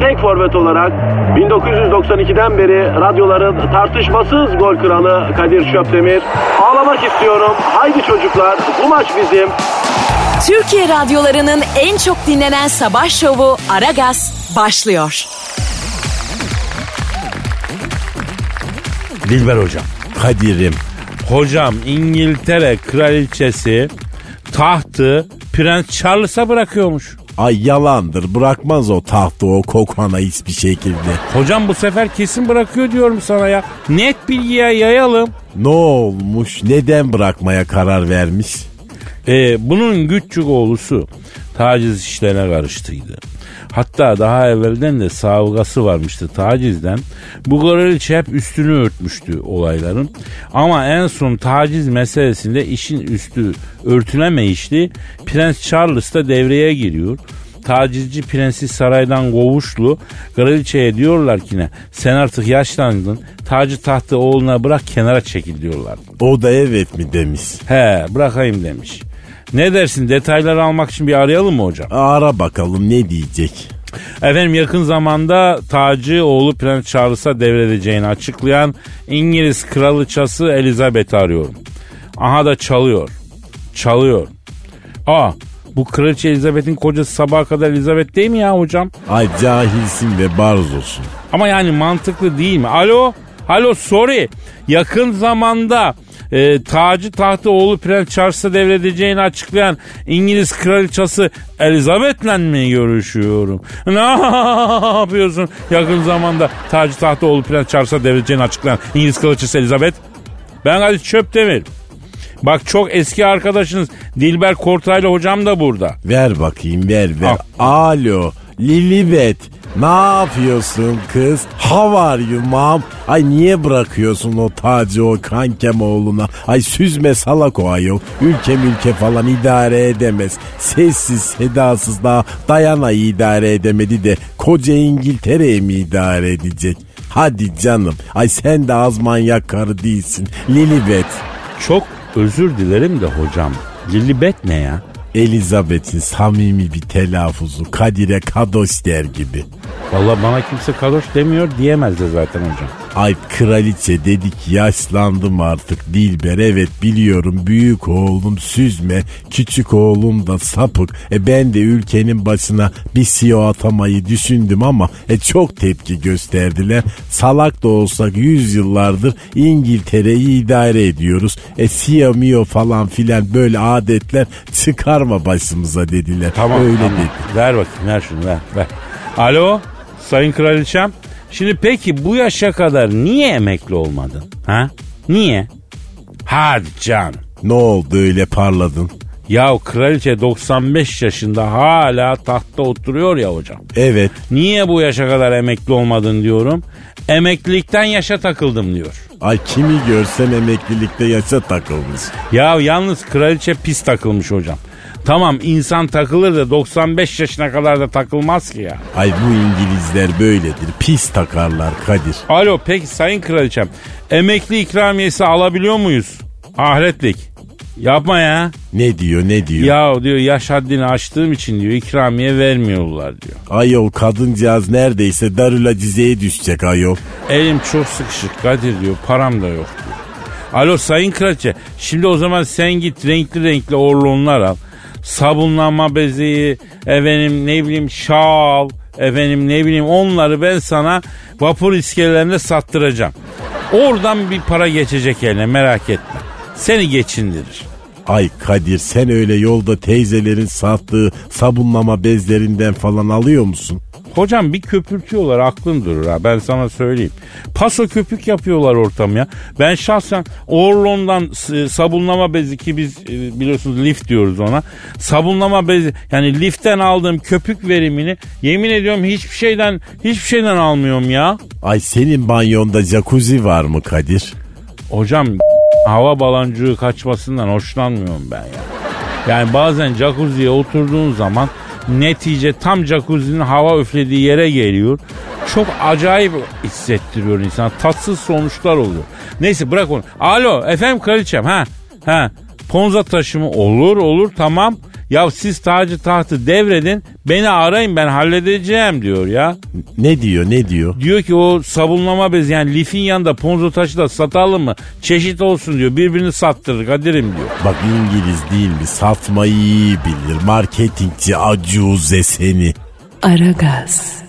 tek forvet olarak 1992'den beri radyoların tartışmasız gol kralı Kadir Şöpdemir. Ağlamak istiyorum. Haydi çocuklar bu maç bizim. Türkiye radyolarının en çok dinlenen sabah şovu Aragaz başlıyor. Dilber hocam. Kadir'im. Hocam İngiltere kraliçesi tahtı Prens Charles'a bırakıyormuş. Ay yalandır bırakmaz o tahtı o kokana hiçbir şekilde. Hocam bu sefer kesin bırakıyor diyorum sana ya. Net bilgiye yayalım. Ne olmuş neden bırakmaya karar vermiş? Ee, bunun küçük oğlusu taciz işlerine karıştıydı. Hatta daha evvelden de savgası varmıştı tacizden. Bu kraliçe hep üstünü örtmüştü olayların. Ama en son taciz meselesinde işin üstü örtülemeyişti. Prens Charles da devreye giriyor. Tacizci prensi saraydan kovuşlu. Kraliçeye diyorlar ki ne? Sen artık yaşlandın. Tacı tahtı oğluna bırak kenara çekil diyorlar. O da evet mi demiş. He bırakayım demiş. Ne dersin detayları almak için bir arayalım mı hocam? Ara bakalım ne diyecek. Efendim yakın zamanda tacı oğlu Prens Charles'a devredeceğini açıklayan İngiliz kraliçası Elizabeth'i arıyorum. Aha da çalıyor. Çalıyor. Aa bu kraliçe Elizabeth'in kocası sabaha kadar Elizabeth değil mi ya hocam? Ay cahilsin ve barzosun. Ama yani mantıklı değil mi? Alo? Alo sorry. Yakın zamanda e, tacı tahtı oğlu Prens Charles'a devredeceğini açıklayan İngiliz kraliçası Elizabeth'le mi görüşüyorum? Ne yapıyorsun yakın zamanda tacı tahtı oğlu Prens Charles'a devredeceğini açıklayan İngiliz kraliçası Elizabeth? Ben Kadir Çöptemir. Bak çok eski arkadaşınız Dilber Kortaylı hocam da burada. Ver bakayım ver ver. Al. Alo Lilibet ne yapıyorsun kız? How are you mom? Ay niye bırakıyorsun o tacı o kankem oğluna? Ay süzme salak o ayol. Ülke ülke falan idare edemez. Sessiz sedasız daha Dayana idare edemedi de koca İngiltere'yi mi idare edecek? Hadi canım. Ay sen de az manyak karı değilsin. Lilibet. Çok özür dilerim de hocam. Lilibet ne ya? Elizabeth'in samimi bir telaffuzu Kadir'e kados der gibi. Valla bana kimse kadoş demiyor diyemez de zaten hocam. Ay kraliçe dedik yaşlandım artık Dilber evet biliyorum büyük oğlum süzme küçük oğlum da sapık. E ben de ülkenin başına bir CEO atamayı düşündüm ama e çok tepki gösterdiler. Salak da olsak yüzyıllardır İngiltere'yi idare ediyoruz. E CEO mio falan filan böyle adetler çıkarma başımıza dediler. Tamam Öyle tamam. dedi. Ver bakayım ver şunu ver ver. Alo sayın kraliçem. Şimdi peki bu yaşa kadar niye emekli olmadın? Ha? Niye? Hadi canım. Ne oldu öyle parladın? Ya kraliçe 95 yaşında hala tahtta oturuyor ya hocam. Evet Niye bu yaşa kadar emekli olmadın diyorum. Emeklilikten yaşa takıldım diyor. Ay kimi görsem emeklilikte yaşa takılmış. Ya yalnız kraliçe pis takılmış hocam. Tamam insan takılır da 95 yaşına kadar da takılmaz ki ya. Ay bu İngilizler böyledir. Pis takarlar Kadir. Alo peki sayın kraliçem emekli ikramiyesi alabiliyor muyuz? Ahretlik. Yapma ya. Ne diyor ne diyor? Ya diyor yaş haddini aştığım için diyor ikramiye vermiyorlar diyor. Ayol kadıncağız neredeyse Darül Acize'ye düşecek ayol. Elim çok sıkışık Kadir diyor param da yok diyor. Alo sayın kraliçe şimdi o zaman sen git renkli renkli orlonlar al. Sabunlanma bezeyi efendim ne bileyim şal efendim ne bileyim onları ben sana vapur iskelelerinde sattıracağım. Oradan bir para geçecek eline merak etme. Seni geçindirir. Ay Kadir sen öyle yolda teyzelerin sattığı sabunlama bezlerinden falan alıyor musun? Hocam bir köpürtüyorlar aklın durur ha ben sana söyleyeyim. Paso köpük yapıyorlar ortam ya. Ben şahsen Orlon'dan sabunlama bezi ki biz e, biliyorsunuz lift diyoruz ona. Sabunlama bezi yani liften aldığım köpük verimini yemin ediyorum hiçbir şeyden hiçbir şeyden almıyorum ya. Ay senin banyonda jacuzzi var mı Kadir? Hocam hava balancığı kaçmasından hoşlanmıyorum ben ya. Yani bazen jacuzziye oturduğun zaman netice tam jacuzzi'nin hava üflediği yere geliyor. Çok acayip hissettiriyor insan. Tatsız sonuçlar oluyor. Neyse bırak onu. Alo efendim kraliçem ha ha. Ponza taşımı olur olur tamam. Ya siz tacı tahtı devredin beni arayın ben halledeceğim diyor ya. Ne diyor ne diyor? Diyor ki o sabunlama bezi yani lifin yanında ponzo taşı da satalım mı? Çeşit olsun diyor. Birbirini sattırır Kadir'im diyor. Bak İngiliz değil mi? Satmayı iyi bilir. Marketingçi acuze seni. Aragaz.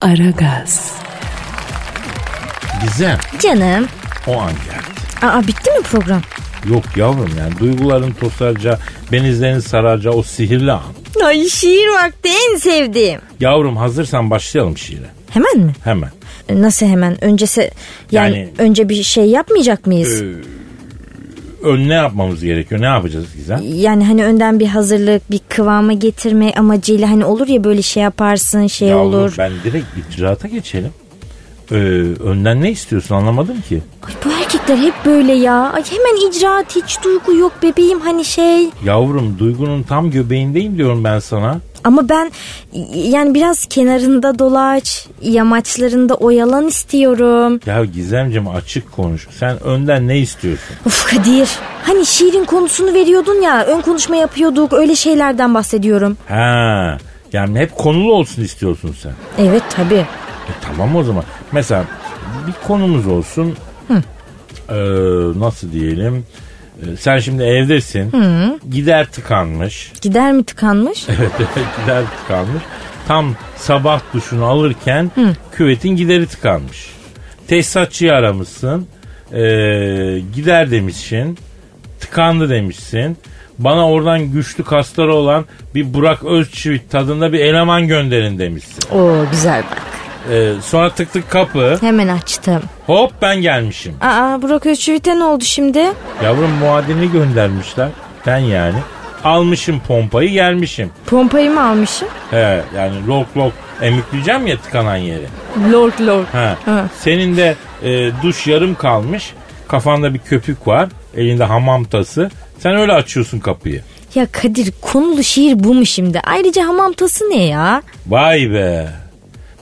Aragaz. Gizem Canım. o an geldi. Aa bitti mi program? Yok yavrum yani duyguların tosaracağı, benizlerin saracağı o sihirli an. Ay şiir vakti en sevdiğim. Yavrum hazırsan başlayalım şiire. Hemen mi? Hemen. E, Nasıl hemen? Öncesi yani, Yani- önce bir şey yapmayacak mıyız? Ön ne yapmamız gerekiyor? Ne yapacağız Gizem? Yani hani önden bir hazırlık, bir kıvama getirme amacıyla hani olur ya böyle şey yaparsın, şey Yavrum olur. ben direkt icraata geçelim. Ee, önden ne istiyorsun anlamadım ki. Ay, bu erkekler hep böyle ya. Ay hemen icraat hiç duygu yok bebeğim hani şey. Yavrum duygunun tam göbeğindeyim diyorum ben sana. Ama ben yani biraz kenarında dolaş, yamaçlarında oyalan istiyorum. Ya Gizemciğim açık konuş. Sen önden ne istiyorsun? Of Kadir. Hani şiirin konusunu veriyordun ya, ön konuşma yapıyorduk, öyle şeylerden bahsediyorum. Ha, yani hep konulu olsun istiyorsun sen. Evet tabii. E tamam o zaman. Mesela bir konumuz olsun. Ee, nasıl diyelim? Ee, sen şimdi evdesin. Gider tıkanmış. Gider mi tıkanmış? Evet gider tıkanmış. Tam sabah duşunu alırken küvetin gideri tıkanmış. Tesisatçıyı aramışsın. Ee, gider demişsin. Tıkandı demişsin. Bana oradan güçlü kasları olan bir Burak Özçivit tadında bir eleman gönderin demişsin. Oo güzel bak. Ee, sonra tık tık kapı. Hemen açtım. Hop ben gelmişim. Aa Burak Özçivit'e ne oldu şimdi? Yavrum muadilini göndermişler. Ben yani. Almışım pompayı gelmişim. Pompayı mı almışım? He yani lok lok emükleyeceğim ya tıkanan yeri. Lord Lord. He. Ha. Senin de e, duş yarım kalmış. Kafanda bir köpük var. Elinde hamam tası. Sen öyle açıyorsun kapıyı. Ya Kadir konulu şiir bu mu şimdi? Ayrıca hamam tası ne ya? Vay be.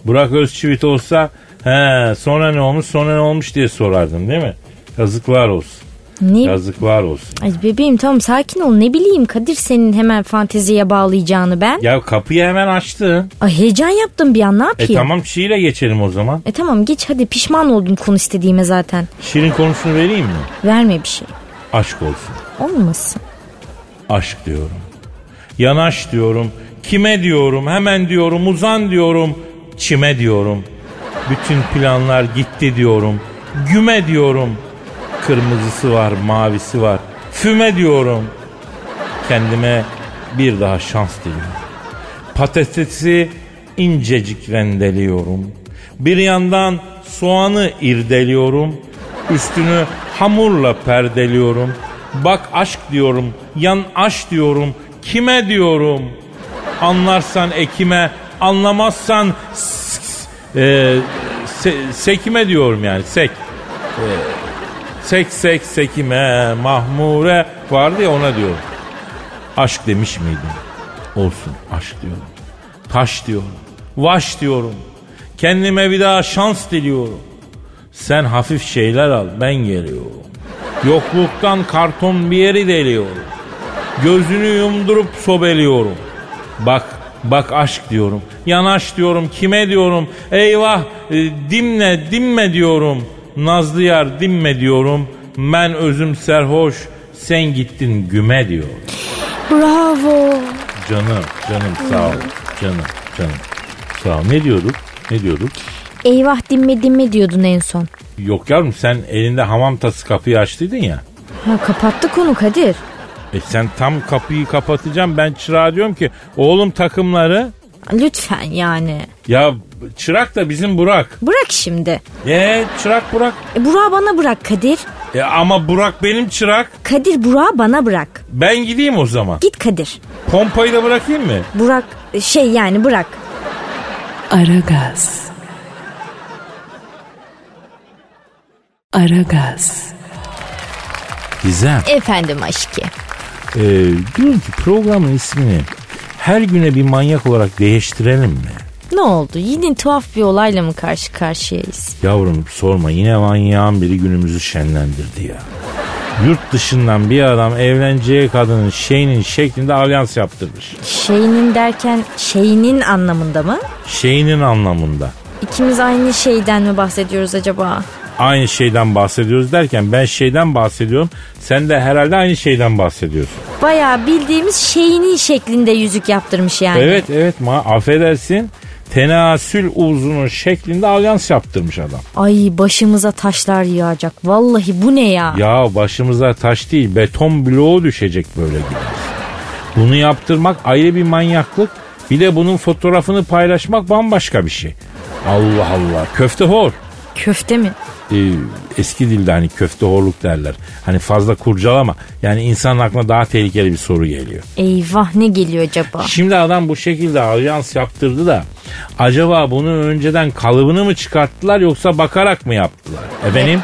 Burak Özçivit olsa he sonra ne olmuş sonra ne olmuş diye sorardın değil mi? Yazıklar olsun. Ne? Yazıklar olsun. Ay bebeğim tamam sakin ol ne bileyim Kadir senin hemen fanteziye bağlayacağını ben. Ya kapıyı hemen açtın. Ay heyecan yaptım bir an ne E yapayım? tamam şiire geçelim o zaman. E tamam geç hadi pişman oldum konu istediğime zaten. Şiirin konusunu vereyim mi? Verme bir şey. Aşk olsun. Olmasın. Aşk diyorum. Yanaş diyorum. Kime diyorum? Hemen diyorum. Uzan diyorum. Çime diyorum. Bütün planlar gitti diyorum. Güme diyorum. Kırmızısı var, mavisi var. Füme diyorum. Kendime bir daha şans diliyorum. Patatesi incecik rendeliyorum. Bir yandan soğanı irdeliyorum. Üstünü hamurla perdeliyorum. Bak aşk diyorum, yan aş diyorum. Kime diyorum? Anlarsan ekime, anlamazsan e, se- sekime diyorum yani sek. E, sek sek sekime mahmure vardı ya ona diyorum. Aşk demiş miydim? Olsun aşk diyorum. Taş diyorum. Vaş diyorum. Kendime bir daha şans diliyorum. Sen hafif şeyler al ben geliyorum. Yokluktan karton bir yeri deliyorum. Gözünü yumdurup sobeliyorum. Bak bak aşk diyorum. Yanaş diyorum kime diyorum. Eyvah e, dimle dimme diyorum. Nazlı yar dimme diyorum. Ben özüm serhoş sen gittin güme diyorum. Bravo. Canım, canım sağ ol. Canım, canım. Sağ ol. Ne diyorduk? Ne diyorduk? Eyvah dinme dinme diyordun en son. Yok yavrum sen elinde hamam tası kapıyı açtıydın ya. Ha kapattı konu Kadir. E sen tam kapıyı kapatacağım ben çırağa diyorum ki oğlum takımları Lütfen yani. ya çırak da bizim Burak. Bırak şimdi. E çırak Burak. E, Burak'ı bana bırak Kadir. E ama Burak benim çırak. Kadir Burak'ı bana bırak. Ben gideyim o zaman. Git Kadir. Pompayı da bırakayım mı? Burak şey yani bırak. Aragaz. Aragaz. Gizem. Efendim aşkı. E, diyorum ki programın ismini her güne bir manyak olarak değiştirelim mi? Ne oldu? Yine tuhaf bir olayla mı karşı karşıyayız? Yavrum sorma yine manyağın biri günümüzü şenlendirdi ya. Yurt dışından bir adam evleneceği kadının şeyinin şeklinde alyans yaptırmış. Şeyinin derken şeyinin anlamında mı? Şeyinin anlamında. İkimiz aynı şeyden mi bahsediyoruz acaba? Aynı şeyden bahsediyoruz derken ben şeyden bahsediyorum. Sen de herhalde aynı şeyden bahsediyorsun. Bayağı bildiğimiz şeyinin şeklinde yüzük yaptırmış yani. Evet evet ma affedersin. Tenasül uzunun şeklinde alyans yaptırmış adam. Ay başımıza taşlar yağacak. Vallahi bu ne ya? Ya başımıza taş değil beton bloğu düşecek böyle giderse. Bunu yaptırmak ayrı bir manyaklık. Bir de bunun fotoğrafını paylaşmak bambaşka bir şey. Allah Allah köfte hor. Köfte mi? Ee, eski dilde hani köfte horluk derler. Hani fazla kurcalama. Yani insanın aklına daha tehlikeli bir soru geliyor. Eyvah ne geliyor acaba? Şimdi adam bu şekilde alyans yaptırdı da acaba bunu önceden kalıbını mı çıkarttılar yoksa bakarak mı yaptılar? Efendim?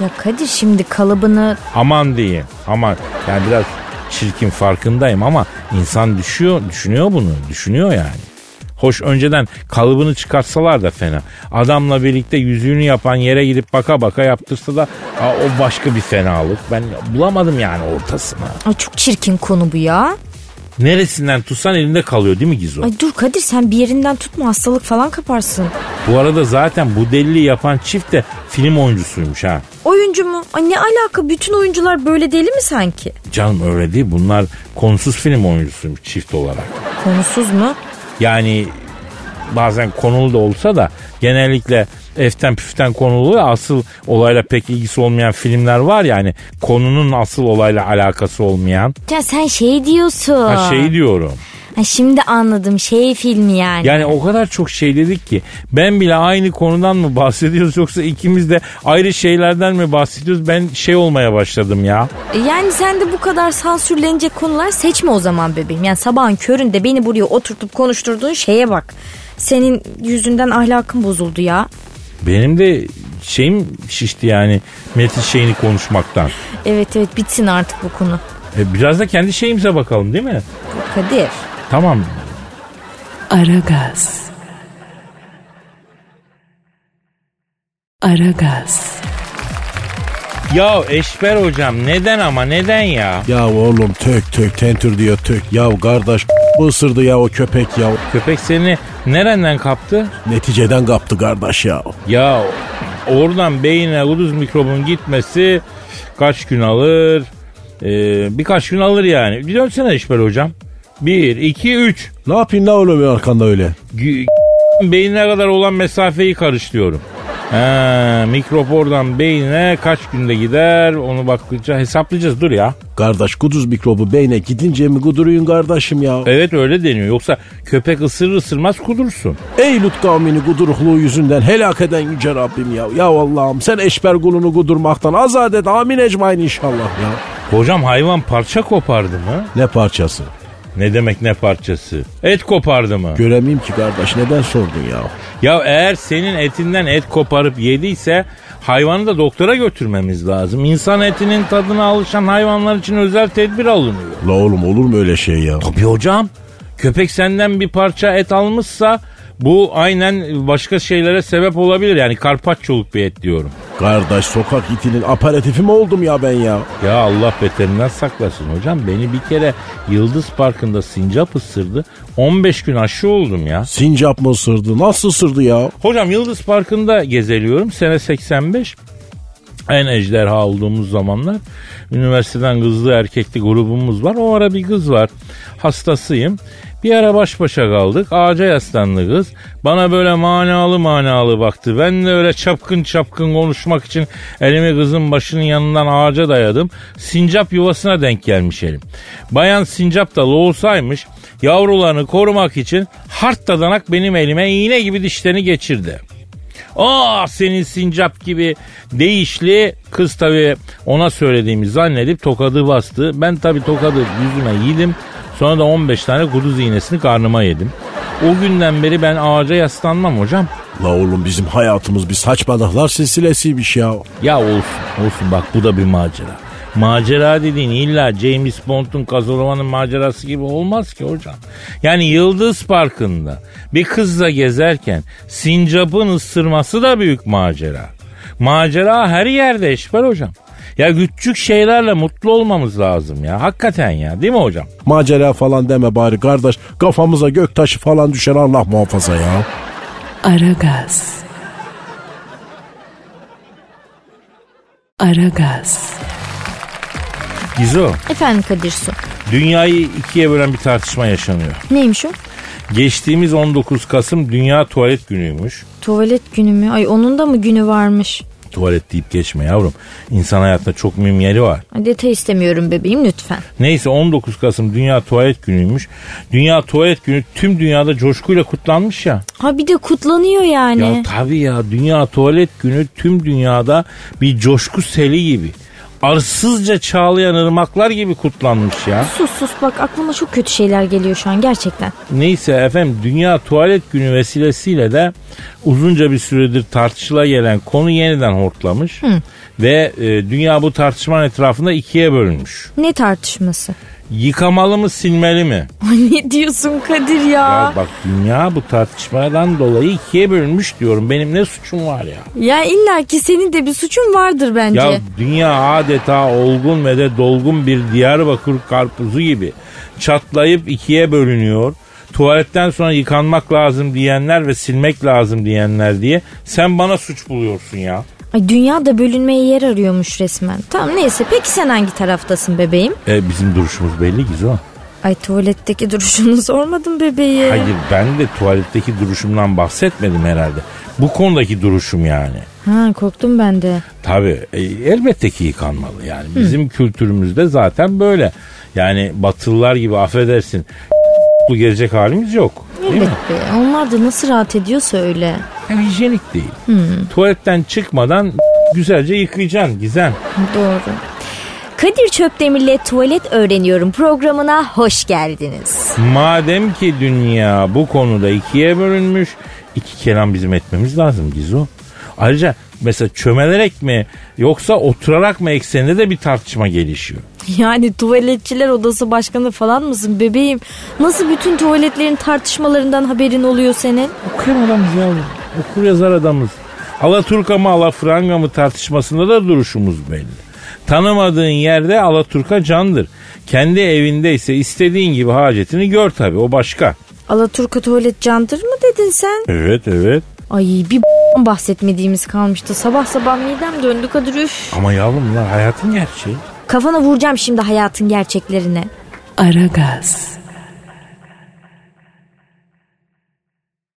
Ya Kadir şimdi kalıbını Aman diyeyim. Aman yani biraz çirkin farkındayım ama insan düşüyor, düşünüyor bunu. Düşünüyor yani. Hoş önceden kalıbını çıkartsalar da fena. Adamla birlikte yüzüğünü yapan yere gidip baka baka yaptırsa da aa, o başka bir fenalık. Ben bulamadım yani ortasını. Ay çok çirkin konu bu ya. Neresinden tutsan elinde kalıyor değil mi Gizo? Ay dur Kadir sen bir yerinden tutma hastalık falan kaparsın. Bu arada zaten bu deliliği yapan çift de film oyuncusuymuş ha. Oyuncu mu? Ay ne alaka bütün oyuncular böyle deli mi sanki? Canım öyle değil bunlar konusuz film oyuncusuymuş çift olarak. Konusuz mu? Yani bazen konulu da olsa da genellikle eften püften konulu asıl olayla pek ilgisi olmayan filmler var yani konunun asıl olayla alakası olmayan. Ya sen şey diyorsun. Ha şey diyorum. Ha, şimdi anladım şey filmi yani. Yani o kadar çok şey dedik ki ben bile aynı konudan mı bahsediyoruz yoksa ikimiz de ayrı şeylerden mi bahsediyoruz ben şey olmaya başladım ya. Yani sen de bu kadar sansürlenecek konular seçme o zaman bebeğim. Yani sabahın köründe beni buraya oturtup konuşturduğun şeye bak. Senin yüzünden ahlakım bozuldu ya. Benim de şeyim şişti yani Metin şeyini konuşmaktan. Evet evet bitsin artık bu konu. E, biraz da kendi şeyimize bakalım değil mi? Kadir. Tamam. Aragaz. Aragaz. Ya Eşber hocam neden ama neden ya? Ya oğlum tök tök tentür diyor tök. Ya kardeş bu ısırdı ya o köpek ya. Köpek seni nereden kaptı? Neticeden kaptı kardeş ya. Ya oradan beyine uduz mikrobun gitmesi kaç gün alır? Ee, birkaç gün alır yani. Bir dönsene Eşber hocam. Bir, iki, üç. Ne yapayım ne oluyor arkanda öyle? Gü- beynine kadar olan mesafeyi karıştırıyorum. Ha, mikrop oradan beynine kaç günde gider onu bakınca hesaplayacağız dur ya. Kardeş kuduz mikrobu beyne gidince mi kuduruyun kardeşim ya? Evet öyle deniyor yoksa köpek ısırır ısırmaz kudursun. Ey Lut kavmini kudurukluğu yüzünden helak eden yüce Rabbim ya. Ya Allah'ım sen eşber kulunu kudurmaktan azat et amin ecmain inşallah ya. Hocam hayvan parça kopardı mı? Ne parçası? Ne demek ne parçası? Et kopardı mı? Göremeyim ki kardeş neden sordun ya? Ya eğer senin etinden et koparıp yediyse hayvanı da doktora götürmemiz lazım. İnsan etinin tadına alışan hayvanlar için özel tedbir alınıyor. La oğlum olur mu öyle şey ya? Tabii hocam. Köpek senden bir parça et almışsa bu aynen başka şeylere sebep olabilir. Yani karpaccholuk bir et diyorum. Kardeş sokak itinin aperatifi mi oldum ya ben ya? Ya Allah beterinden saklasın hocam. Beni bir kere Yıldız Parkı'nda sincap ısırdı. 15 gün aşı oldum ya. Sincap mı ısırdı? Nasıl ısırdı ya? Hocam Yıldız Parkı'nda gezeliyorum. Sene 85. En ejderha olduğumuz zamanlar. Üniversiteden kızlı erkekli grubumuz var. O ara bir kız var. Hastasıyım. Bir ara baş başa kaldık. Ağaca yaslandı kız. Bana böyle manalı manalı baktı. Ben de öyle çapkın çapkın konuşmak için elimi kızın başının yanından ağaca dayadım. Sincap yuvasına denk gelmiş elim. Bayan sincap da loğusaymış. Yavrularını korumak için hart dadanak benim elime iğne gibi dişlerini geçirdi. Aa senin sincap gibi değişli kız tabi ona söylediğimi zannedip tokadı bastı. Ben tabi tokadı yüzüme yedim. Sonra da 15 tane kuduz iğnesini karnıma yedim. O günden beri ben ağaca yaslanmam hocam. La oğlum bizim hayatımız bir saçmalıklar silsilesiymiş ya. Ya olsun olsun bak bu da bir macera. Macera dediğin illa James Bond'un Kazanovan'ın macerası gibi olmaz ki hocam. Yani Yıldız Parkı'nda bir kızla gezerken sincapın ısırması da büyük macera. Macera her yerde Eşber hocam. Ya küçük şeylerle mutlu olmamız lazım ya. Hakikaten ya değil mi hocam? Macera falan deme bari kardeş. Kafamıza gök taşı falan düşer Allah muhafaza ya. Aragaz. Aragaz. Gizo, Efendim Kadir Su. dünyayı ikiye bölen bir tartışma yaşanıyor. Neymiş o? Geçtiğimiz 19 Kasım Dünya Tuvalet Günü'ymüş. Tuvalet günü mü? Ay onun da mı günü varmış? Tuvalet deyip geçme yavrum. İnsan hayatında çok mühim yeri var. Ay, detay istemiyorum bebeğim lütfen. Neyse 19 Kasım Dünya Tuvalet Günü'ymüş. Dünya Tuvalet Günü tüm dünyada coşkuyla kutlanmış ya. Ha bir de kutlanıyor yani. Ya tabii ya Dünya Tuvalet Günü tüm dünyada bir coşku seli gibi. Arsızca çağlayan ırmaklar gibi kutlanmış ya. Sus sus bak aklıma çok kötü şeyler geliyor şu an gerçekten. Neyse efendim Dünya Tuvalet Günü vesilesiyle de uzunca bir süredir tartışıla gelen konu yeniden hortlamış. Ve e, dünya bu tartışmanın etrafında ikiye bölünmüş. Ne tartışması? Yıkamalı mı silmeli mi? Ne diyorsun Kadir ya? Ya bak dünya bu tartışmadan dolayı ikiye bölünmüş diyorum. Benim ne suçum var ya? Ya illa ki senin de bir suçun vardır bence. Ya dünya adeta olgun ve de dolgun bir Diyarbakır karpuzu gibi çatlayıp ikiye bölünüyor. Tuvaletten sonra yıkanmak lazım diyenler ve silmek lazım diyenler diye sen bana suç buluyorsun ya. Ay dünya da bölünmeye yer arıyormuş resmen. Tamam neyse peki sen hangi taraftasın bebeğim? E, bizim duruşumuz belli Gizo. Ay tuvaletteki duruşunu sormadım bebeğim. Hayır ben de tuvaletteki duruşumdan bahsetmedim herhalde. Bu konudaki duruşum yani. Ha korktum ben de. Tabii e, elbette ki yıkanmalı yani. Bizim kültürümüzde zaten böyle. Yani batılılar gibi affedersin bu gelecek halimiz yok. Değil mi? Evet be onlar da nasıl rahat ediyorsa öyle. Hijyenik değil. Tuvaletten çıkmadan güzelce yıkayacaksın Gizem. Doğru. Kadir Çöpdemir'le Tuvalet Öğreniyorum programına hoş geldiniz. Madem ki dünya bu konuda ikiye bölünmüş, iki kelam bizim etmemiz lazım Gizo. Ayrıca mesela çömelerek mi yoksa oturarak mı ekseninde de bir tartışma gelişiyor. Yani tuvaletçiler odası başkanı falan mısın bebeğim? Nasıl bütün tuvaletlerin tartışmalarından haberin oluyor senin? Okuyan adamız yavrum. Okur yazar adamız. Alaturka mı alafranga mı tartışmasında da duruşumuz belli. Tanımadığın yerde Alaturka candır. Kendi evindeyse istediğin gibi hacetini gör tabi o başka. Alaturka tuvalet candır mı dedin sen? Evet evet. Ay bir bahsetmediğimiz kalmıştı. Sabah sabah midem döndü Kadir üf. Ama yavrum bunlar hayatın gerçeği. Kafana vuracağım şimdi hayatın gerçeklerine. Aragaz.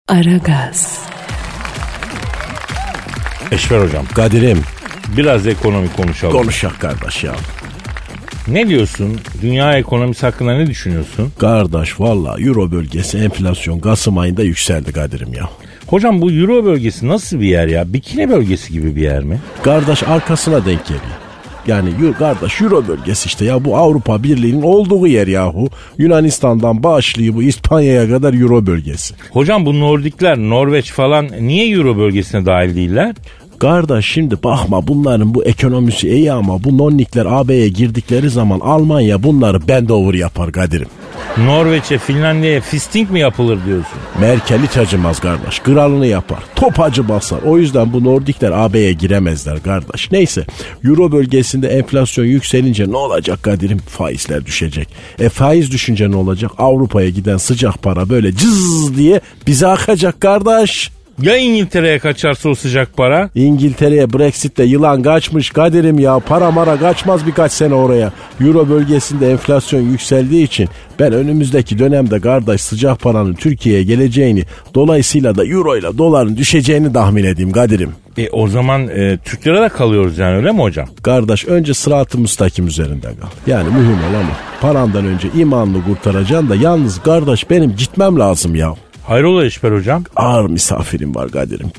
Aragaz. Eşver hocam Kadir'im biraz ekonomi konuşalım. konuşak kardeş ya. Ne diyorsun? Dünya ekonomisi hakkında ne düşünüyorsun? Kardeş valla Euro bölgesi enflasyon Kasım ayında yükseldi Kadir'im ya. Hocam bu Euro bölgesi nasıl bir yer ya? Bikini bölgesi gibi bir yer mi? Kardeş arkasına denk geliyor. Yani kardeş Euro bölgesi işte ya bu Avrupa Birliği'nin olduğu yer yahu. Yunanistan'dan başlıyor bu İspanya'ya kadar Euro bölgesi. Hocam bu Nordikler, Norveç falan niye Euro bölgesine dahil değiller? Kardeş şimdi bakma bunların bu ekonomisi iyi ama bu nonnikler AB'ye girdikleri zaman Almanya bunları bendover yapar Kadir'im. Norveç'e, Finlandiya'ya fisting mi yapılır diyorsun? Merkel hiç acımaz kardeş. Kralını yapar. Topacı basar. O yüzden bu Nordikler AB'ye giremezler kardeş. Neyse Euro bölgesinde enflasyon yükselince ne olacak Kadir'im? Faizler düşecek. E faiz düşünce ne olacak? Avrupa'ya giden sıcak para böyle cız diye bize akacak kardeş. Ya İngiltere'ye kaçarsa o sıcak para? İngiltere'ye Brexit'te yılan kaçmış Kadir'im ya. Para mara kaçmaz birkaç sene oraya. Euro bölgesinde enflasyon yükseldiği için ben önümüzdeki dönemde kardeş sıcak paranın Türkiye'ye geleceğini dolayısıyla da euro ile doların düşeceğini tahmin edeyim Kadir'im. E o zaman e, Türk lirada kalıyoruz yani öyle mi hocam? Kardeş önce sıratı müstakim üzerinde kal. Yani mühim olan o. Parandan önce imanını kurtaracaksın da yalnız kardeş benim gitmem lazım ya. Hayrola Eşber hocam? Ağır misafirim var Kadir'im.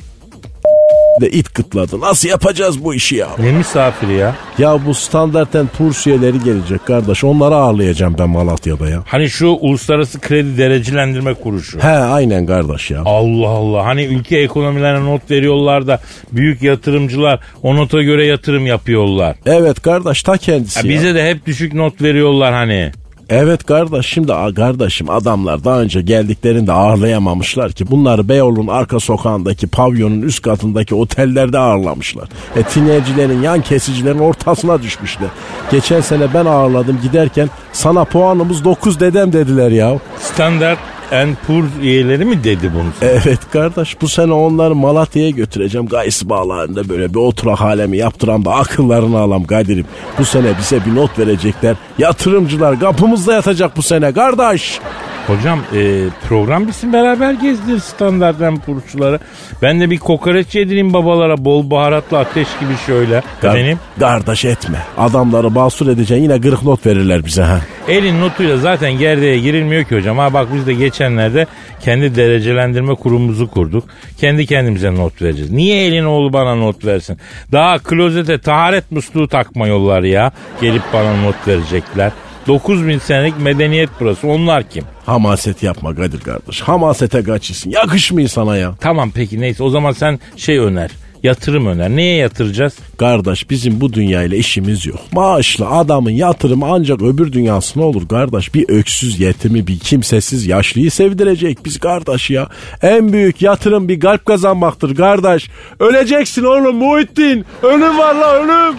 De it kıtladı. Nasıl yapacağız bu işi ya? Ne misafiri ya? Ya bu standarten Purs üyeleri gelecek kardeş. Onları ağırlayacağım ben Malatya'da ya. Hani şu uluslararası kredi derecelendirme kuruluşu. He aynen kardeş ya. Allah Allah. Hani ülke ekonomilerine not veriyorlar da büyük yatırımcılar o nota göre yatırım yapıyorlar. Evet kardeş ta kendisi Ya ya. bize de hep düşük not veriyorlar hani. Evet kardeş şimdi kardeşim adamlar daha önce geldiklerinde ağırlayamamışlar ki bunları Beyoğlu'nun arka sokağındaki pavyonun üst katındaki otellerde ağırlamışlar. E tinercilerin yan kesicilerin ortasına düşmüşler. Geçen sene ben ağırladım giderken sana puanımız 9 dedem dediler ya. Standard and Poor's üyeleri mi dedi bunu? Evet kardeş bu sene onları Malatya'ya götüreceğim. Gaysi bağlarında böyle bir oturak halemi yaptıran da akıllarını alam Kadir'im. Bu sene bize bir not verecekler. Yatırımcılar kapımızda yatacak bu sene kardeş. Hocam e, program bitsin beraber gezdir Standard and Poor'çuları. Ben de bir kokoreç yedireyim babalara bol baharatlı ateş gibi şöyle. Kar- Benim Kardeş etme. Adamları basur edeceksin yine kırık not verirler bize ha. elin notuyla zaten gerdeğe girilmiyor ki hocam. Ha bak biz de geçenlerde kendi derecelendirme kurumumuzu kurduk. Kendi kendimize not vereceğiz. Niye elin oğlu bana not versin? Daha klozete taharet musluğu takmıyorlar ya. Gelip bana not verecekler. 9000 senelik medeniyet burası. Onlar kim? Hamaset yapma Kadir kardeş. Hamasete kaçırsın. Yakışmıyor sana ya. Tamam peki neyse o zaman sen şey öner. Yatırım öner. Neye yatıracağız? Kardeş bizim bu dünyayla işimiz yok. Maaşlı adamın yatırımı ancak öbür dünyasına olur kardeş. Bir öksüz yetimi bir kimsesiz yaşlıyı sevdirecek biz kardeş ya. En büyük yatırım bir kalp kazanmaktır kardeş. Öleceksin oğlum Muhittin. Ölüm var la ölüm.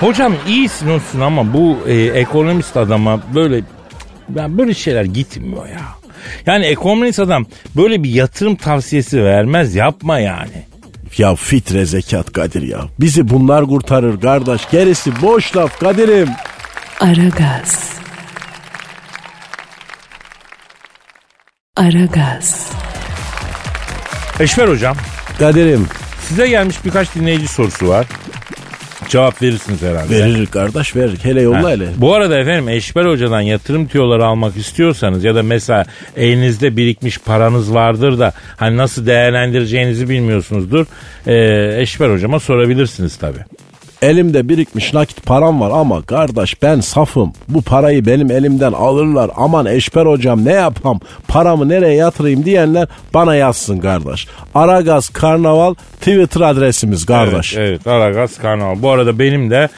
Hocam iyisin olsun ama bu e, ekonomist adama böyle ben böyle şeyler gitmiyor ya. Yani ekonomist adam böyle bir yatırım tavsiyesi vermez yapma yani. Ya fitre zekat Kadir ya. Bizi bunlar kurtarır kardeş. Gerisi boş laf Kadir'im. Aragaz. Aragaz. Eşver hocam Kadir'im. size gelmiş birkaç dinleyici sorusu var. Cevap verirsiniz herhalde. Verir kardeş verir. Hele yolla Ha. hele. Bu arada efendim Eşber Hoca'dan yatırım tüyoları almak istiyorsanız ya da mesela elinizde birikmiş paranız vardır da hani nasıl değerlendireceğinizi bilmiyorsunuzdur. Ee, Eşber Hocama sorabilirsiniz tabii. Elimde birikmiş nakit param var ama kardeş ben safım. Bu parayı benim elimden alırlar. Aman Eşber hocam ne yapam? Paramı nereye yatırayım diyenler bana yazsın kardeş. Aragaz Karnaval Twitter adresimiz kardeş. Evet, evet Aragaz Karnaval. Bu arada benim de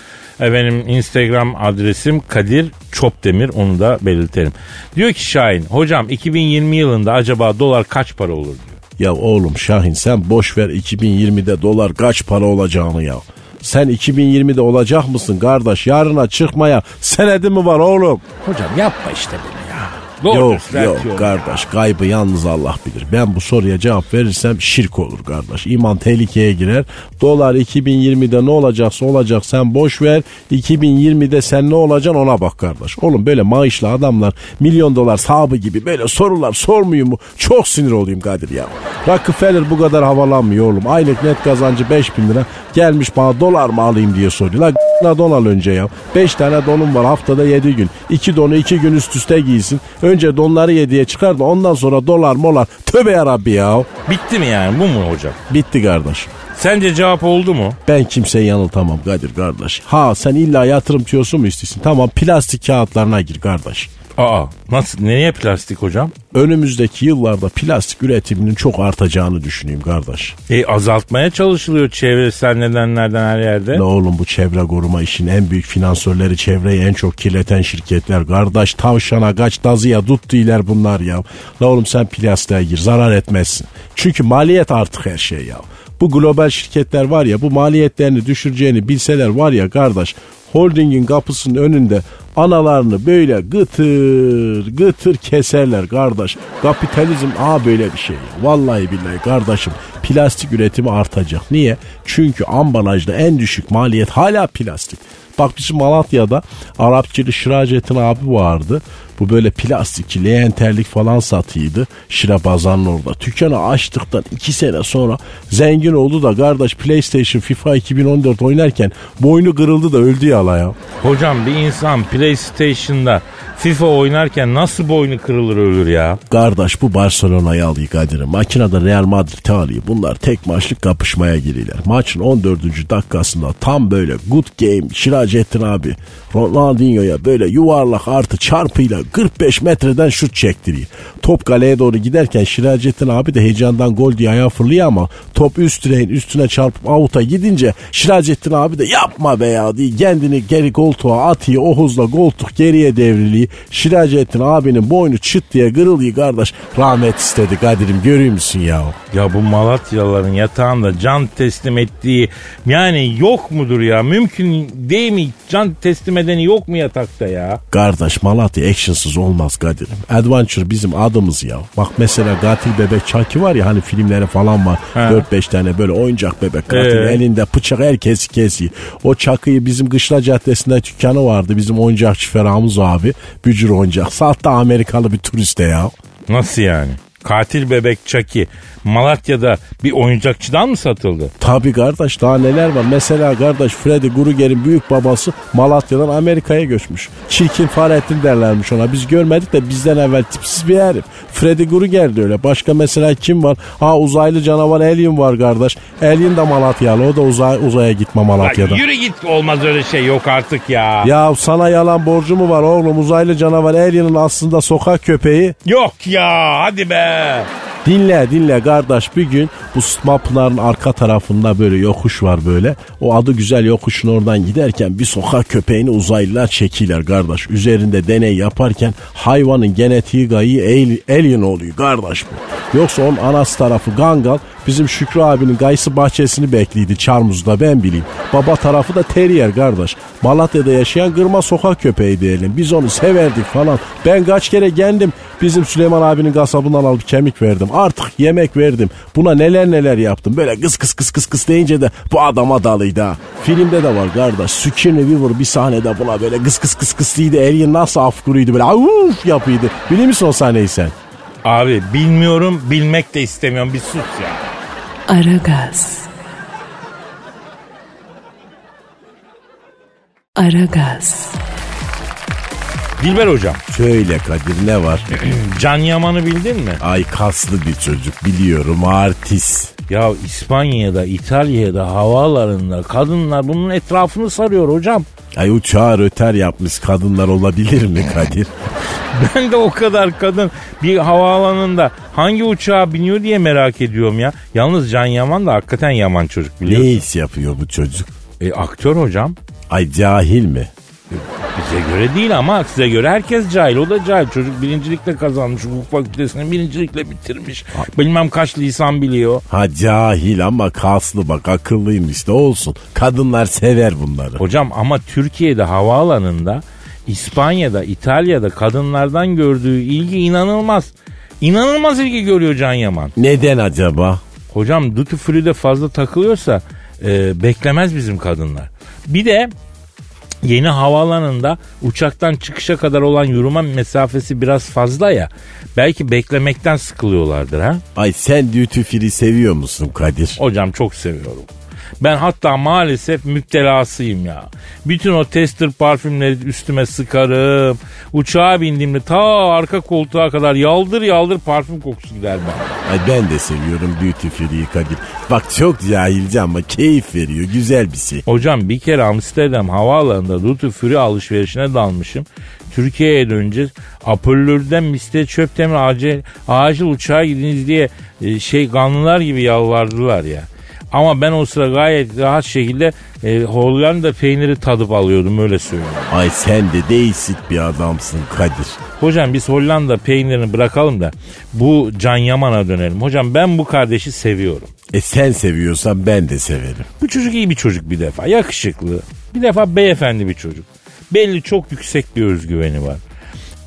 e, benim Instagram adresim Kadir Çopdemir onu da belirtelim. Diyor ki Şahin hocam 2020 yılında acaba dolar kaç para olur diyor. Ya oğlum Şahin sen boş ver 2020'de dolar kaç para olacağını ya. Sen 2020'de olacak mısın kardeş? Yarına çıkmaya senedi mi var oğlum? Hocam yapma işte bunu. Doğru yok yok kardeş kaybı yalnız Allah bilir. Ben bu soruya cevap verirsem şirk olur kardeş. İman tehlikeye girer. Dolar 2020'de ne olacaksa olacak sen boş ver. 2020'de sen ne olacaksın ona bak kardeş. Oğlum böyle maaşlı adamlar milyon dolar sahibi gibi böyle sorular sormuyor mu? Çok sinir olayım Kadir ya. Rockefeller bu kadar havalanmıyor oğlum. Aylık net kazancı 5000 lira. Gelmiş bana dolar mı alayım diye soruyor. La g***na don al önce ya. 5 tane donum var haftada 7 gün. 2 donu 2 gün üst üste giysin. Önce donları 7'ye çıkar da ondan sonra dolar molar. Tövbe yarabbi ya. Bitti mi yani bu mu hocam? Bitti kardeş. Sence cevap oldu mu? Ben kimseyi yanıltamam Kadir kardeş. Ha sen illa yatırım tüyosu mu istiyorsun? Tamam plastik kağıtlarına gir kardeş. Aa nasıl nereye plastik hocam? Önümüzdeki yıllarda plastik üretiminin çok artacağını düşünüyorum kardeş. E azaltmaya çalışılıyor çevresel nedenlerden her yerde. Ne oğlum bu çevre koruma işinin en büyük finansörleri çevreyi en çok kirleten şirketler. Kardeş tavşana kaç dazıya tut değiller bunlar ya. La oğlum sen plastiğe gir zarar etmezsin. Çünkü maliyet artık her şey ya. Bu global şirketler var ya bu maliyetlerini düşüreceğini bilseler var ya kardeş holdingin kapısının önünde analarını böyle gıtır gıtır keserler kardeş. Kapitalizm a böyle bir şey. Vallahi billahi kardeşim plastik üretimi artacak. Niye? Çünkü ambalajda en düşük maliyet hala plastik. Bak bizim Malatya'da Arapçılı Şiracettin abi vardı. Bu böyle plastikçi, leğenterlik falan satıydı. Şira Bazan'ın orada. Dükkanı açtıktan iki sene sonra zengin oldu da kardeş PlayStation FIFA 2014 oynarken boynu kırıldı da öldü yala ya. Hocam bir insan PlayStation'da FIFA oynarken nasıl boynu kırılır ölür ya? Kardeş bu Barcelona'yı alıyor Kadir'im. Makinede Real Madrid alıyor. Bunlar tek maçlık kapışmaya giriyorlar. Maçın 14. dakikasında tam böyle good game Şiracettin abi Ronaldinho'ya böyle yuvarlak artı çarpıyla 45 metreden şut çektiriyor. Top kaleye doğru giderken Şiracettin abi de heyecandan gol diye ayağa fırlıyor ama top üst direğin üstüne çarpıp avuta gidince Şiracettin abi de yapma be ya diye kendini geri koltuğa atıyor. O hızla koltuk geriye devriliyor. Şiracettin abinin boynu çıt diye kırılıyor kardeş. Rahmet istedi Kadir'im görüyor musun ya? Ya bu Malatyalıların yatağında can teslim ettiği yani yok mudur ya? Mümkün değil mi? Can teslim edeni yok mu yatakta ya? Kardeş Malatya actionsız olmaz Kadir'im. Adventure bizim adımız ya. Bak mesela katil bebek Chucky var ya hani filmleri falan var. He. 4-5 tane böyle oyuncak bebek katil Ee? elinde bıçak herkes kesiyor. O Chucky'yi bizim Kışla Caddesi'nde dükkanı vardı. Bizim oyuncakçı Ferhamuz abi. Bücür oyuncak. Sahte Amerikalı bir turiste ya. Nasıl yani? Katil bebek Chucky Malatya'da bir oyuncakçıdan mı satıldı? Tabii kardeş daha neler var. Mesela kardeş Freddy Krueger'in büyük babası Malatya'dan Amerika'ya göçmüş. Çirkin Fahrettin derlermiş ona. Biz görmedik de bizden evvel tipsiz bir herif. Freddy Krueger de öyle. Başka mesela kim var? Ha uzaylı canavar Alien var kardeş. Alien de Malatyalı. O da uzay, uzaya gitme Malatya'da. Lan yürü git olmaz öyle şey yok artık ya. Ya sana yalan borcu mu var oğlum? Uzaylı canavar Alien'in aslında sokak köpeği. Yok ya hadi be. Yeah. Dinle dinle kardeş bir gün bu Sıtma arka tarafında böyle yokuş var böyle. O adı güzel yokuşun oradan giderken bir sokak köpeğini uzaylılar çekiler kardeş. Üzerinde deney yaparken hayvanın genetiği gayı al- alien oluyor kardeş bu. Yoksa onun anası tarafı Gangal bizim Şükrü abinin gayısı bahçesini bekliydi Çarmuz'da ben bileyim. Baba tarafı da terrier kardeş. Malatya'da yaşayan kırma sokak köpeği diyelim. Biz onu severdik falan. Ben kaç kere kendim bizim Süleyman abinin kasabından alıp kemik verdim. Artık yemek verdim. Buna neler neler yaptım. Böyle kıs kıs kıs kıs kıs deyince de bu adama dalıydı ha. Filmde de var kardeş. Sükirli Weaver bir sahnede buna böyle kıs kıs kıs kıs deydi. Alien nasıl afkuruydu böyle avuf yapıydı. Biliyor musun o sahneyi sen? Abi bilmiyorum bilmek de istemiyorum bir sus ya. Aragaz. Aragaz. Dilber hocam Söyle Kadir ne var? Can Yaman'ı bildin mi? Ay kaslı bir çocuk biliyorum artist. Ya İspanya'da, İtalya'da, havaalanında kadınlar bunun etrafını sarıyor hocam. Ay uçağı röter yapmış kadınlar olabilir mi Kadir? Ben de o kadar kadın bir havaalanında hangi uçağa biniyor diye merak ediyorum ya. Yalnız Can Yaman da hakikaten yaman çocuk ne biliyorsun. iş yapıyor bu çocuk? E, aktör hocam. Ay cahil mi? Bize göre değil ama size göre herkes cahil. O da cahil. Çocuk birincilikle kazanmış. Hukuk fakültesini birincilikle bitirmiş. Bilmem kaç lisan biliyor. Ha cahil ama kaslı bak akıllıymış da olsun. Kadınlar sever bunları. Hocam ama Türkiye'de havaalanında, İspanya'da, İtalya'da kadınlardan gördüğü ilgi inanılmaz. İnanılmaz ilgi görüyor Can Yaman. Neden acaba? Hocam duty free'de fazla takılıyorsa e, beklemez bizim kadınlar. Bir de yeni havaalanında uçaktan çıkışa kadar olan yürüme mesafesi biraz fazla ya. Belki beklemekten sıkılıyorlardır ha. Ay sen duty free seviyor musun Kadir? Hocam çok seviyorum. Ben hatta maalesef müptelasıyım ya. Bütün o tester parfümleri üstüme sıkarım. Uçağa bindiğimde ta arka koltuğa kadar yaldır yaldır parfüm kokusu gider bana. Ay ben de seviyorum duty free'yi Kadir. Bak çok cahilce ama keyif veriyor. Güzel bir şey. Hocam bir kere Amsterdam havaalanında duty free alışverişine dalmışım. Türkiye'ye döneceğiz. Apollör'den Mr. Çöptemir acil, acil uçağa gidiniz diye e, şey kanlılar gibi yalvardılar ya. Ama ben o sıra gayet rahat şekilde e, Hollanda peyniri tadıp alıyordum öyle söyleyeyim. Ay sen de değişik bir adamsın Kadir. Hocam biz Hollanda peynirini bırakalım da bu Can Yaman'a dönelim. Hocam ben bu kardeşi seviyorum. E sen seviyorsan ben de severim. Bu çocuk iyi bir çocuk bir defa. Yakışıklı. Bir defa beyefendi bir çocuk. Belli çok yüksek bir özgüveni var.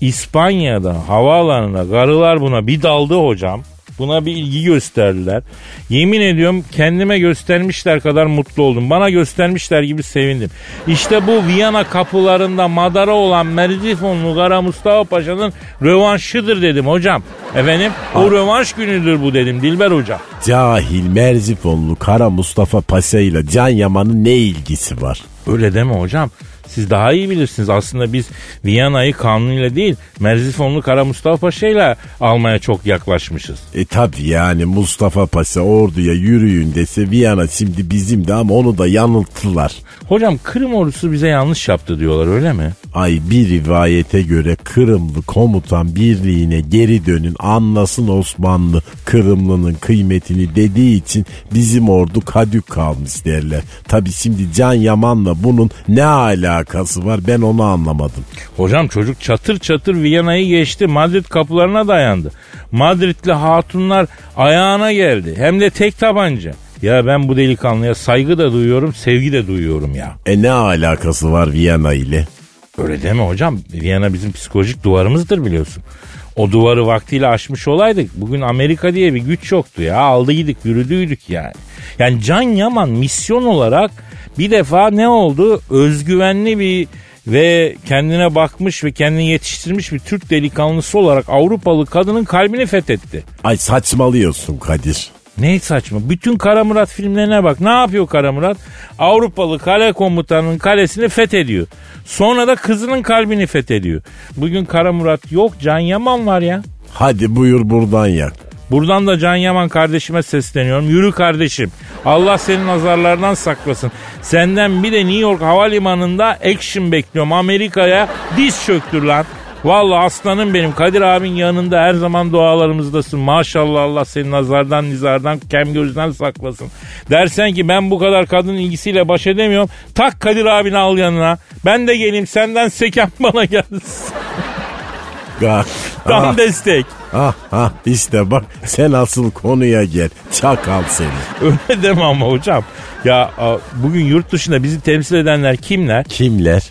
İspanya'da havaalanına karılar buna bir daldı hocam. Buna bir ilgi gösterdiler. Yemin ediyorum kendime göstermişler kadar mutlu oldum. Bana göstermişler gibi sevindim. İşte bu Viyana kapılarında madara olan Merzifonlu Kara Mustafa Paşa'nın rövanşıdır dedim hocam. Efendim o rövanş günüdür bu dedim Dilber hocam. Cahil Merzifonlu Kara Mustafa Paşa ile Can Yaman'ın ne ilgisi var? Öyle deme hocam. Siz daha iyi bilirsiniz. Aslında biz Viyana'yı kanunuyla değil Merzifonlu Kara Mustafa Paşa ile almaya çok yaklaşmışız. E tabi yani Mustafa Paşa orduya yürüyün dese Viyana şimdi bizim de ama onu da yanılttılar. Hocam Kırım ordusu bize yanlış yaptı diyorlar öyle mi? Ay bir rivayete göre Kırımlı komutan birliğine geri dönün anlasın Osmanlı Kırımlı'nın kıymetini dediği için bizim ordu kadük kalmış derler. Tabi şimdi Can Yaman'la bunun ne alakası var ben onu anlamadım. Hocam çocuk çatır çatır Viyana'yı geçti. Madrid kapılarına dayandı. Madridli hatunlar ayağına geldi. Hem de tek tabanca. Ya ben bu delikanlıya saygı da duyuyorum, sevgi de duyuyorum ya. E ne alakası var Viyana ile? Öyle deme hocam. Viyana bizim psikolojik duvarımızdır biliyorsun. O duvarı vaktiyle aşmış olaydık. Bugün Amerika diye bir güç yoktu ya. Aldı gidik yürüdüydük yani. Yani Can Yaman misyon olarak bir defa ne oldu? Özgüvenli bir ve kendine bakmış ve kendini yetiştirmiş bir Türk delikanlısı olarak Avrupalı kadının kalbini fethetti. Ay saçmalıyorsun Kadir. Ne saçma. Bütün Kara Murat filmlerine bak. Ne yapıyor Kara Murat? Avrupalı kale komutanının kalesini fethediyor. Sonra da kızının kalbini fethediyor. Bugün Kara Murat yok Can Yaman var ya. Hadi buyur buradan yak. Buradan da Can Yaman kardeşime sesleniyorum. Yürü kardeşim. Allah senin nazarlardan saklasın. Senden bir de New York Havalimanı'nda action bekliyorum. Amerika'ya diz çöktür lan. Vallahi aslanım benim. Kadir abin yanında her zaman dualarımızdasın. Maşallah Allah senin nazardan, nizardan, kem gözden saklasın. Dersen ki ben bu kadar kadın ilgisiyle baş edemiyorum. Tak Kadir abini al yanına. Ben de geleyim senden seken bana gelsin. Tam destek. Ah, ah, işte bak sen asıl konuya gel. Çakal seni. Öyle deme ama hocam. Ya bugün yurt dışında bizi temsil edenler kimler? Kimler?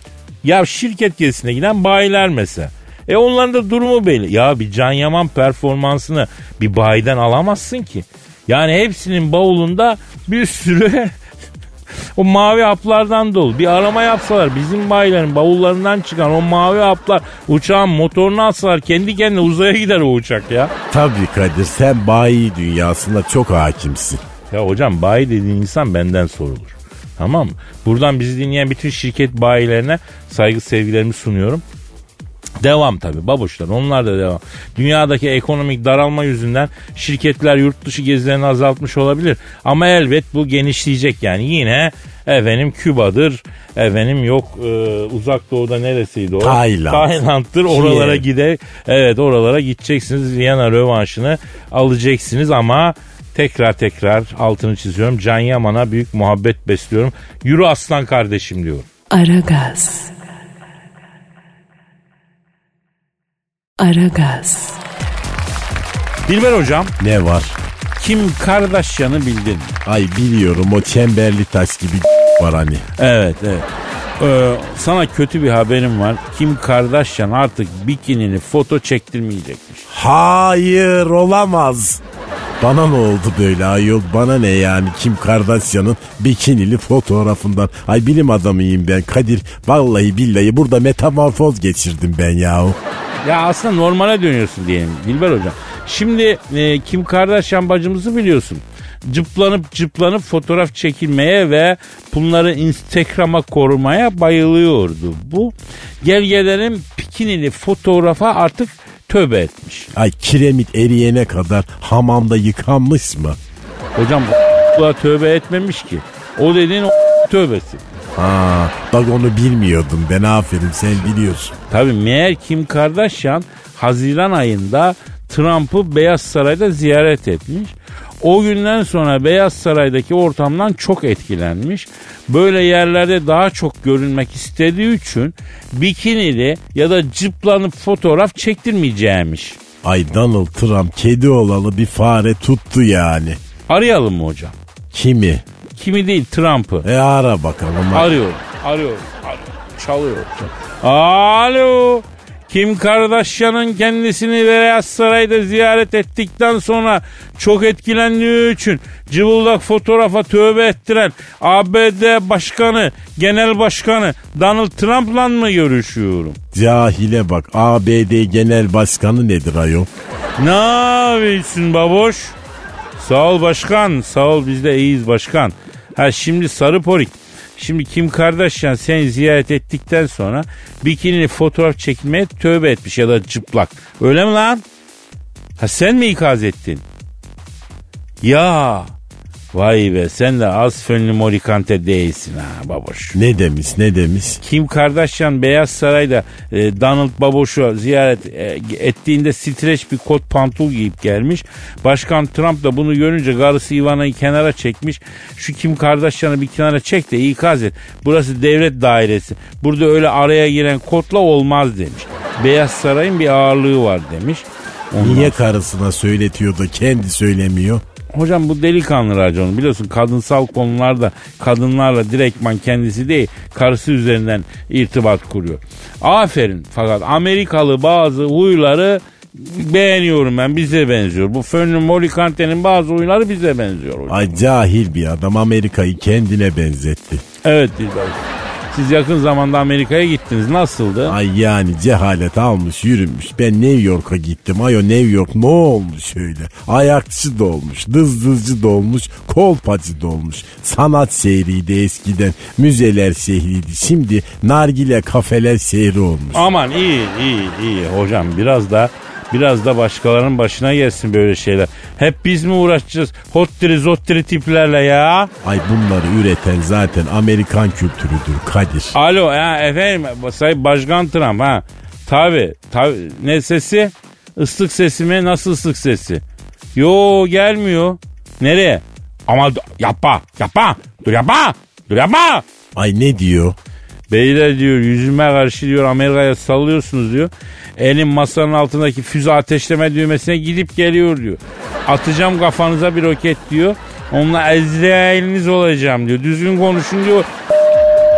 Ya şirket gezisine giden bayiler mesela. E onların da durumu belli. Ya bir Can Yaman performansını bir bayiden alamazsın ki. Yani hepsinin bavulunda bir sürü o mavi haplardan dolu. Bir arama yapsalar bizim bayilerin bavullarından çıkan o mavi haplar uçağın motorunu atsalar kendi kendine uzaya gider o uçak ya. Tabii Kadir sen bayi dünyasına çok hakimsin. Ya hocam bayi dediğin insan benden sorulur. Tamam mı? Buradan bizi dinleyen bütün şirket bayilerine saygı sevgilerimi sunuyorum. Devam tabi baboşlar onlar da devam. Dünyadaki ekonomik daralma yüzünden şirketler yurt dışı gezilerini azaltmış olabilir. Ama elbet bu genişleyecek yani yine efendim Küba'dır efendim yok e, uzak doğuda neresiydi o? Tayland. Tayland'dır oralara gide evet oralara gideceksiniz Viyana rövanşını alacaksınız ama tekrar tekrar altını çiziyorum. Can Yaman'a büyük muhabbet besliyorum. Yürü aslan kardeşim diyorum. Aragaz. Aragaz. Dilber hocam Ne var? Kim Kardashian'ı bildin. mi? Ay biliyorum o çemberli taş gibi var hani. Evet evet. Ee, sana kötü bir haberim var. Kim Kardashian artık bikinini foto çektirmeyecekmiş. Hayır olamaz. Bana ne oldu böyle ayol bana ne yani Kim Kardashian'ın bikinili fotoğrafından. Ay bilim adamıyım ben Kadir. Vallahi billahi burada metamorfoz geçirdim ben yahu. Ya aslında normale dönüyorsun diyelim Dilber hocam. Şimdi e, Kim Kardashian bacımızı biliyorsun. Cıplanıp cıplanıp fotoğraf çekilmeye ve bunları Instagram'a korumaya bayılıyordu. Bu gel gelelim bikinili fotoğrafa artık tövbe etmiş. Ay kiremit eriyene kadar hamamda yıkanmış mı? Hocam o tövbe etmemiş ki. O dediğin o tövbesi. Ha, bak onu bilmiyordum ben aferin sen biliyorsun. Tabii meğer Kim Kardashian Haziran ayında Trump'ı Beyaz Saray'da ziyaret etmiş. O günden sonra Beyaz Saray'daki ortamdan çok etkilenmiş. Böyle yerlerde daha çok görünmek istediği için bikinili ya da cıplanıp fotoğraf çektirmeyeceğimiş. Ay Donald Trump kedi olalı bir fare tuttu yani. Arayalım mı hocam? Kimi? Kimi değil Trump'ı. E ara bakalım. Arıyorum, arıyorum, arıyorum. Çalıyor. Alo. Kim Kardashian'ın kendisini Beyaz Saray'da ziyaret ettikten sonra çok etkilendiği için cıvıldak fotoğrafa tövbe ettiren ABD Başkanı, Genel Başkanı Donald Trump'la mı görüşüyorum? Cahile bak ABD Genel Başkanı nedir ayol? Ne yapıyorsun baboş? Sağ ol başkan, sağ ol biz de iyiyiz başkan. Ha şimdi sarı porik. Şimdi Kim Kardashian seni ziyaret ettikten sonra bikinili fotoğraf çekmeye tövbe etmiş ya da çıplak. Öyle mi lan? Ha sen mi ikaz ettin? Ya vay be sen de az fönlü morikante değilsin ha baboş. Ne demiş ne demiş? Kim Kardashian Beyaz Saray'da e, Donald Baboş'u ziyaret e, ettiğinde streç bir kot pantol giyip gelmiş. Başkan Trump da bunu görünce karısı Ivana'yı kenara çekmiş. Şu Kim Kardashian'ı bir kenara çek de ikaz et. Burası devlet dairesi. Burada öyle araya giren kotla olmaz demiş. Beyaz Saray'ın bir ağırlığı var demiş. Ondan Niye karısına söyletiyor da kendi söylemiyor? Hocam bu delikanlı raconu biliyorsun kadınsal konularda kadınlarla direktman kendisi değil karısı üzerinden irtibat kuruyor. Aferin fakat Amerikalı bazı huyları beğeniyorum ben bize benziyor. Bu Fönlü Molikante'nin bazı huyları bize benziyor hocam. Ay cahil bir adam Amerika'yı kendine benzetti. Evet Dilber. Siz yakın zamanda Amerika'ya gittiniz. Nasıldı? Ay yani cehalet almış yürümüş. Ben New York'a gittim. Ayo New York ne olmuş öyle? Ayakçı da olmuş, dızdızcı da olmuş, kolpacı da olmuş. Sanat şehriydi eskiden. Müzeler şehriydi. Şimdi nargile kafeler şehri olmuş. Aman iyi iyi iyi hocam biraz da biraz da başkalarının başına gelsin böyle şeyler. Hep biz mi uğraşacağız hottiri zottiri tiplerle ya? Ay bunları üreten zaten Amerikan kültürüdür Kadir. Alo ya efendim Sayın Başkan Trump ha. Tabi tabi ne sesi? Islık sesi mi? Nasıl ıslık sesi? Yo gelmiyor. Nereye? Ama yapma yapma dur yapma dur yapma. Ay ne diyor? Beyler diyor yüzüme karşı diyor Amerika'ya sallıyorsunuz diyor. Elim masanın altındaki füze ateşleme düğmesine gidip geliyor diyor. Atacağım kafanıza bir roket diyor. Onunla Ezrail'iniz olacağım diyor. Düzgün konuşun diyor.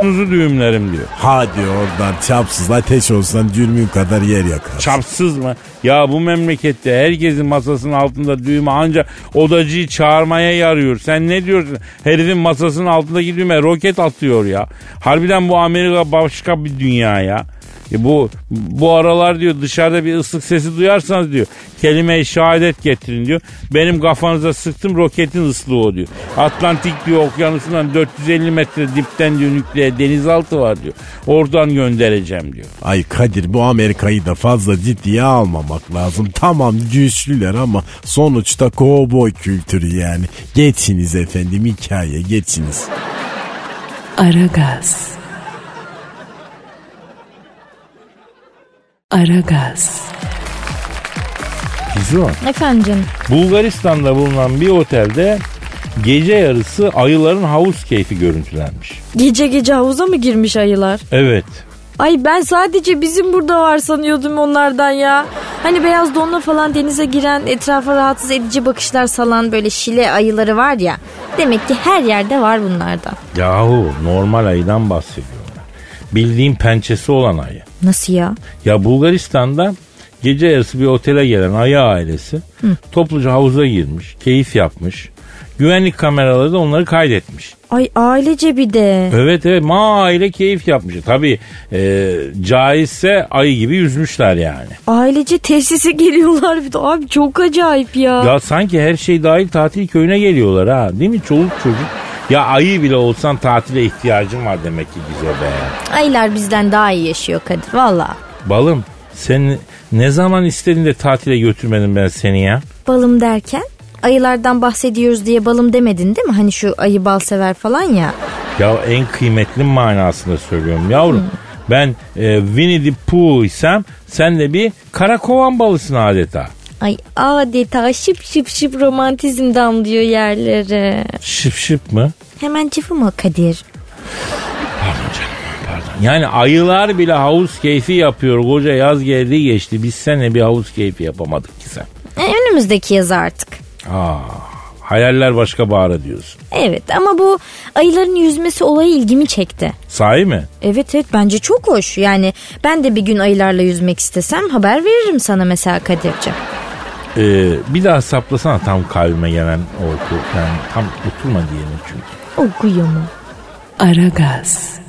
Nuzu düğümlerim diyor. Hadi oradan çapsız ateş olsan cürmün kadar yer yakar. Çapsız mı? Ya bu memlekette herkesin masasının altında düğme ancak odacıyı çağırmaya yarıyor. Sen ne diyorsun? Herifin masasının altındaki düğme roket atıyor ya. Harbiden bu Amerika başka bir dünya ya. E bu bu aralar diyor dışarıda bir ıslık sesi duyarsanız diyor kelime-i şehadet getirin diyor. Benim kafanıza sıktım roketin ıslığı o diyor. Atlantik diyor okyanusundan 450 metre dipten diyor nükleer denizaltı var diyor. Oradan göndereceğim diyor. Ay Kadir bu Amerika'yı da fazla ciddiye almamak lazım. Tamam güçlüler ama sonuçta kovboy kültürü yani. Geçiniz efendim hikaye geçiniz. Aragaz. Aragaz. Gizo. Efendim. Bulgaristan'da bulunan bir otelde gece yarısı ayıların havuz keyfi görüntülenmiş. Gece gece havuza mı girmiş ayılar? Evet. Ay ben sadece bizim burada var sanıyordum onlardan ya. Hani beyaz donla falan denize giren etrafa rahatsız edici bakışlar salan böyle şile ayıları var ya. Demek ki her yerde var bunlardan. Yahu normal ayıdan bahsediyorlar. Bildiğim pençesi olan ayı. Nasıl ya? Ya Bulgaristan'da gece yarısı bir otele gelen ayı ailesi topluca havuza girmiş, keyif yapmış. Güvenlik kameraları da onları kaydetmiş. Ay ailece bir de. Evet evet ma aile keyif yapmış. Tabii e, caizse ayı gibi yüzmüşler yani. Ailece tesise geliyorlar bir de. Abi çok acayip ya. Ya sanki her şey dahil tatil köyüne geliyorlar ha. Değil mi çoluk çocuk? Ya ayı bile olsan tatile ihtiyacın var demek ki Gizo be. Ayılar bizden daha iyi yaşıyor Kadir valla. Balım sen ne zaman istedin de tatile götürmedim ben seni ya? Balım derken ayılardan bahsediyoruz diye balım demedin değil mi? Hani şu ayı bal sever falan ya. Ya en kıymetli manasında söylüyorum yavrum. Ben e, Winnie the Pooh isem sen de bir karakovan balısın adeta. Ay adeta şıp şıp şıp romantizm damlıyor yerlere. Şıp şıp mı? Hemen çıfı mı Kadir? Yani ayılar bile havuz keyfi yapıyor. Koca yaz geldi geçti. Biz seninle bir havuz keyfi yapamadık ki sen. E, önümüzdeki yaz artık. Aa, hayaller başka bağrı diyorsun. Evet ama bu ayıların yüzmesi olayı ilgimi çekti. Sahi mi? Evet evet bence çok hoş. Yani ben de bir gün ayılarla yüzmek istesem haber veririm sana mesela Kadir'ciğim. Ee, bir daha saplasana tam kalbime gelen oku. Yani tam oturma diyelim çünkü. Okuyor mu? Aragaz.